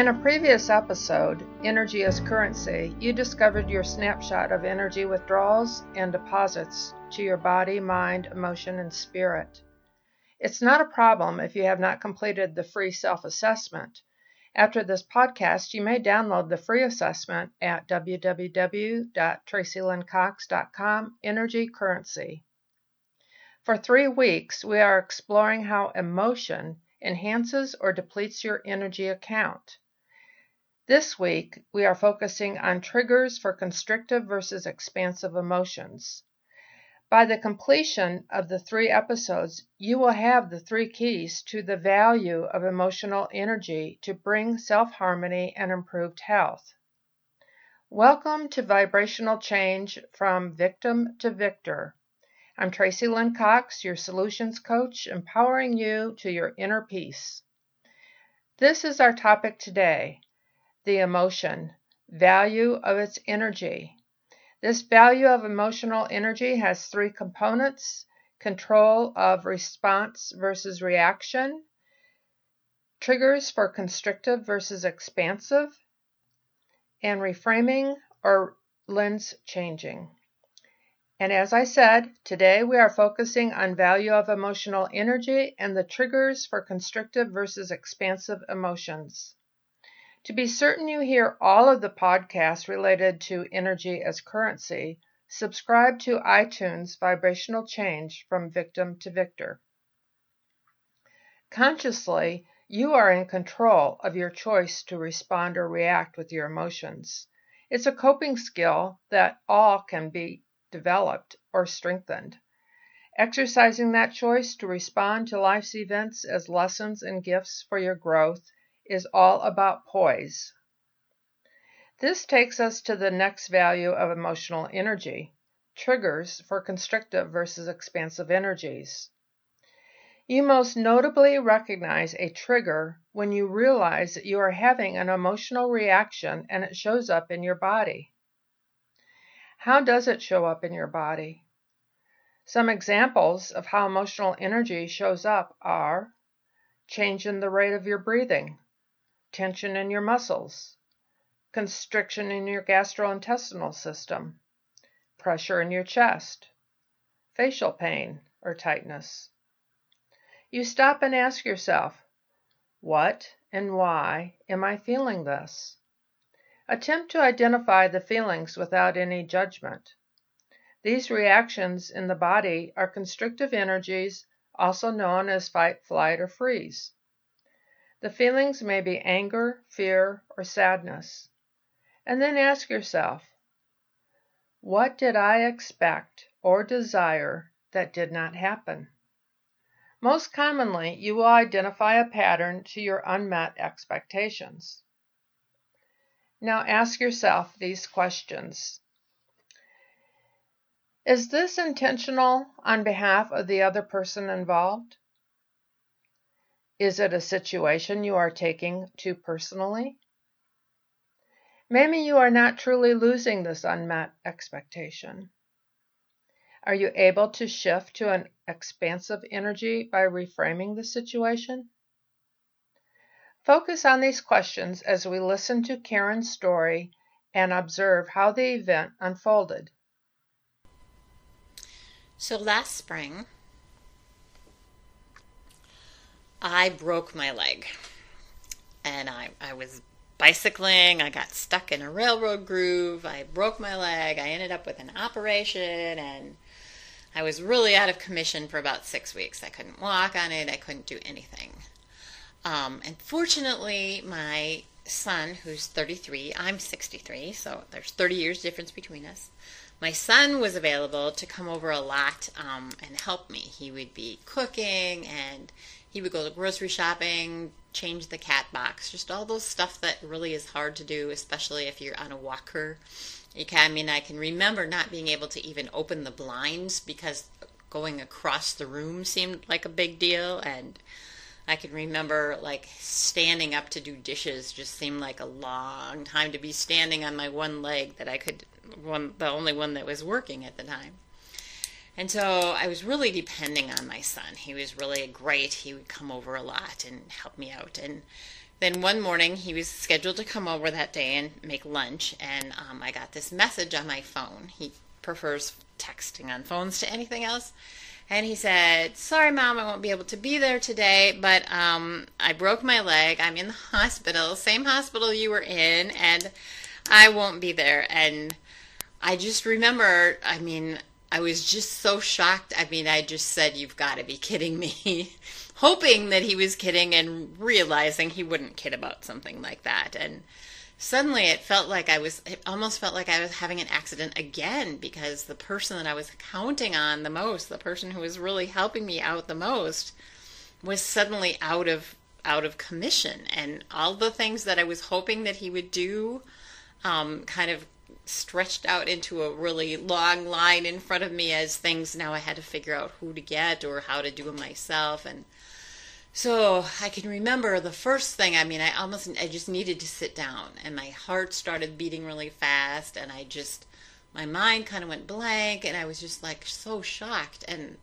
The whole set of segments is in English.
In a previous episode, Energy as Currency, you discovered your snapshot of energy withdrawals and deposits to your body, mind, emotion, and spirit. It's not a problem if you have not completed the free self assessment. After this podcast, you may download the free assessment at www.traceylynncox.com Energy Currency. For three weeks, we are exploring how emotion enhances or depletes your energy account. This week, we are focusing on triggers for constrictive versus expansive emotions. By the completion of the three episodes, you will have the three keys to the value of emotional energy to bring self harmony and improved health. Welcome to Vibrational Change from Victim to Victor. I'm Tracey Lynn Cox, your solutions coach, empowering you to your inner peace. This is our topic today the emotion, value of its energy. This value of emotional energy has three components control of response versus reaction, triggers for constrictive versus expansive, and reframing or lens changing. And as I said, today we are focusing on value of emotional energy and the triggers for constrictive versus expansive emotions. To be certain you hear all of the podcasts related to energy as currency, subscribe to iTunes Vibrational Change from Victim to Victor. Consciously, you are in control of your choice to respond or react with your emotions. It's a coping skill that all can be developed, or strengthened. Exercising that choice to respond to life's events as lessons and gifts for your growth is all about poise. This takes us to the next value of emotional energy triggers for constrictive versus expansive energies. You most notably recognize a trigger when you realize that you are having an emotional reaction and it shows up in your body. How does it show up in your body? Some examples of how emotional energy shows up are change in the rate of your breathing, tension in your muscles, constriction in your gastrointestinal system, pressure in your chest, facial pain or tightness. You stop and ask yourself, what and why am I feeling this? Attempt to identify the feelings without any judgment. These reactions in the body are constrictive energies, also known as fight, flight, or freeze. The feelings may be anger, fear, or sadness. And then ask yourself, what did I expect or desire that did not happen? Most commonly, you will identify a pattern to your unmet expectations. Now ask yourself these questions. Is this intentional on behalf of the other person involved? Is it a situation you are taking too personally? Maybe you are not truly losing this unmet expectation. Are you able to shift to an expansive energy by reframing the situation? Focus on these questions as we listen to Karen's story and observe how the event unfolded. So last spring, I broke my leg. And I, I was bicycling. I got stuck in a railroad groove. I broke my leg. I ended up with an operation and I was really out of commission for about six weeks. I couldn't walk on it. I couldn't do anything. Um, and fortunately, my son, who's 33, I'm 63, so there's 30 years difference between us. My son was available to come over a lot um, and help me. He would be cooking and he would go to grocery shopping, change the cat box, just all those stuff that really is hard to do, especially if you're on a walker. I mean, I can remember not being able to even open the blinds because going across the room seemed like a big deal and I can remember like standing up to do dishes just seemed like a long time to be standing on my one leg that I could one the only one that was working at the time. And so I was really depending on my son. He was really great. He would come over a lot and help me out. And then one morning he was scheduled to come over that day and make lunch, and um, I got this message on my phone. He prefers texting on phones to anything else. And he said, Sorry, mom, I won't be able to be there today, but um, I broke my leg. I'm in the hospital, same hospital you were in, and I won't be there. And I just remember, I mean, I was just so shocked. I mean, I just said, You've got to be kidding me. Hoping that he was kidding and realizing he wouldn't kid about something like that. And suddenly it felt like I was, it almost felt like I was having an accident again because the person that I was counting on the most, the person who was really helping me out the most, was suddenly out of out of commission. And all the things that I was hoping that he would do um, kind of stretched out into a really long line in front of me as things now I had to figure out who to get or how to do them myself. And so I can remember the first thing, I mean, I almost, I just needed to sit down and my heart started beating really fast and I just, my mind kind of went blank and I was just like so shocked and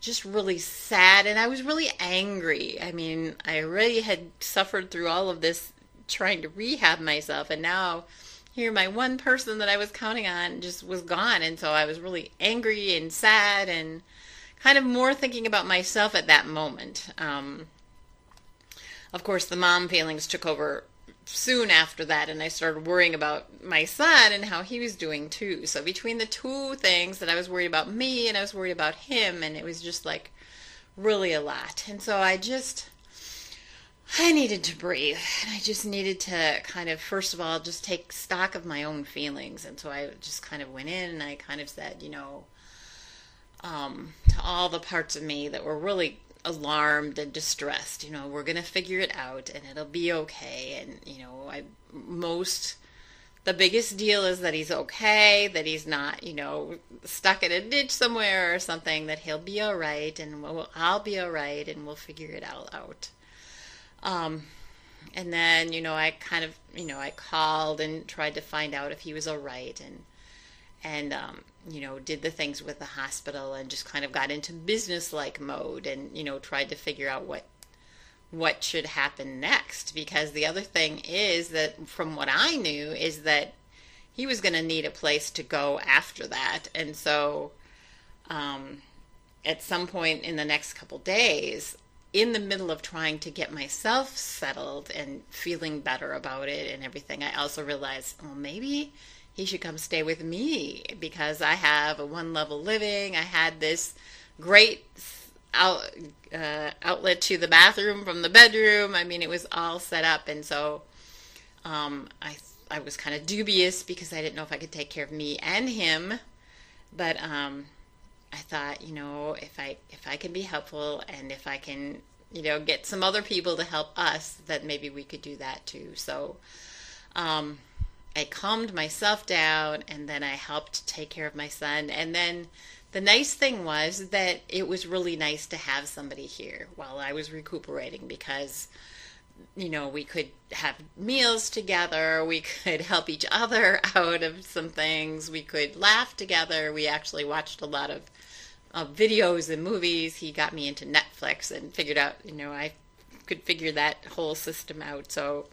just really sad and I was really angry. I mean, I already had suffered through all of this trying to rehab myself and now here my one person that I was counting on just was gone and so I was really angry and sad and kind of more thinking about myself at that moment. Um, of course, the mom feelings took over soon after that, and I started worrying about my son and how he was doing too. So, between the two things that I was worried about me and I was worried about him, and it was just like really a lot. And so, I just. I needed to breathe. And I just needed to kind of, first of all, just take stock of my own feelings. And so I just kind of went in and I kind of said, you know, um, to all the parts of me that were really alarmed and distressed. You know, we're going to figure it out and it'll be okay. And, you know, I most the biggest deal is that he's okay, that he's not, you know, stuck in a ditch somewhere or something, that he'll be all right and we'll, I'll be all right and we'll figure it all out. Um, and then, you know, I kind of, you know, I called and tried to find out if he was all right and, and, um, you know, did the things with the hospital and just kind of got into business like mode and, you know, tried to figure out what what should happen next. Because the other thing is that from what I knew is that he was going to need a place to go after that. And so um, at some point in the next couple days in the middle of trying to get myself settled and feeling better about it and everything I also realized well maybe he should come stay with me because I have a one level living. I had this great out, uh, outlet to the bathroom from the bedroom. I mean, it was all set up, and so um, I I was kind of dubious because I didn't know if I could take care of me and him. But um, I thought, you know, if I if I can be helpful and if I can, you know, get some other people to help us, that maybe we could do that too. So. Um, I calmed myself down and then I helped take care of my son. And then the nice thing was that it was really nice to have somebody here while I was recuperating because you know, we could have meals together, we could help each other out of some things, we could laugh together. We actually watched a lot of uh, videos and movies. He got me into Netflix and figured out, you know, I could figure that whole system out. So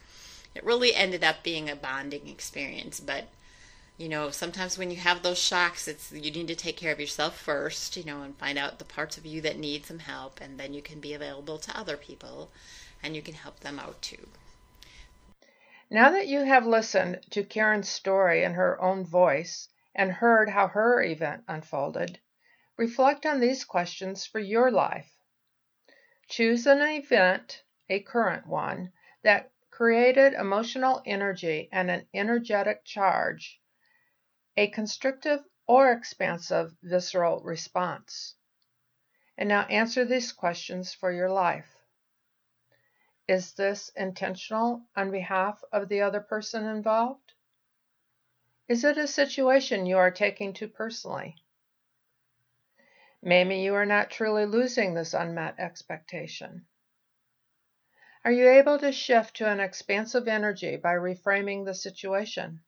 it really ended up being a bonding experience. But you know, sometimes when you have those shocks, it's you need to take care of yourself first, you know, and find out the parts of you that need some help, and then you can be available to other people, and you can help them out too. Now that you have listened to Karen's story in her own voice and heard how her event unfolded, reflect on these questions for your life. Choose an event, a current one, that created emotional energy and an energetic charge, a constrictive or expansive visceral response. And now answer these questions for your life. Is this intentional on behalf of the other person involved? Is it a situation you are taking too personally? Maybe you are not truly losing this unmet expectation. Are you able to shift to an expansive energy by reframing the situation?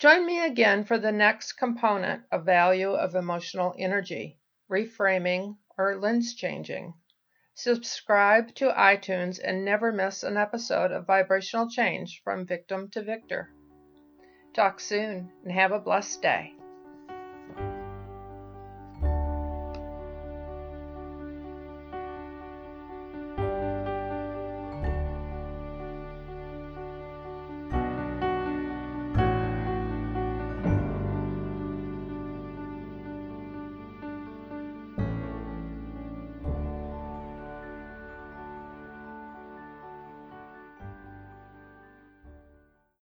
Join me again for the next component of value of emotional energy, reframing or lens changing. Subscribe to iTunes and never miss an episode of Vibrational Change from Victim to Victor. Talk soon and have a blessed day.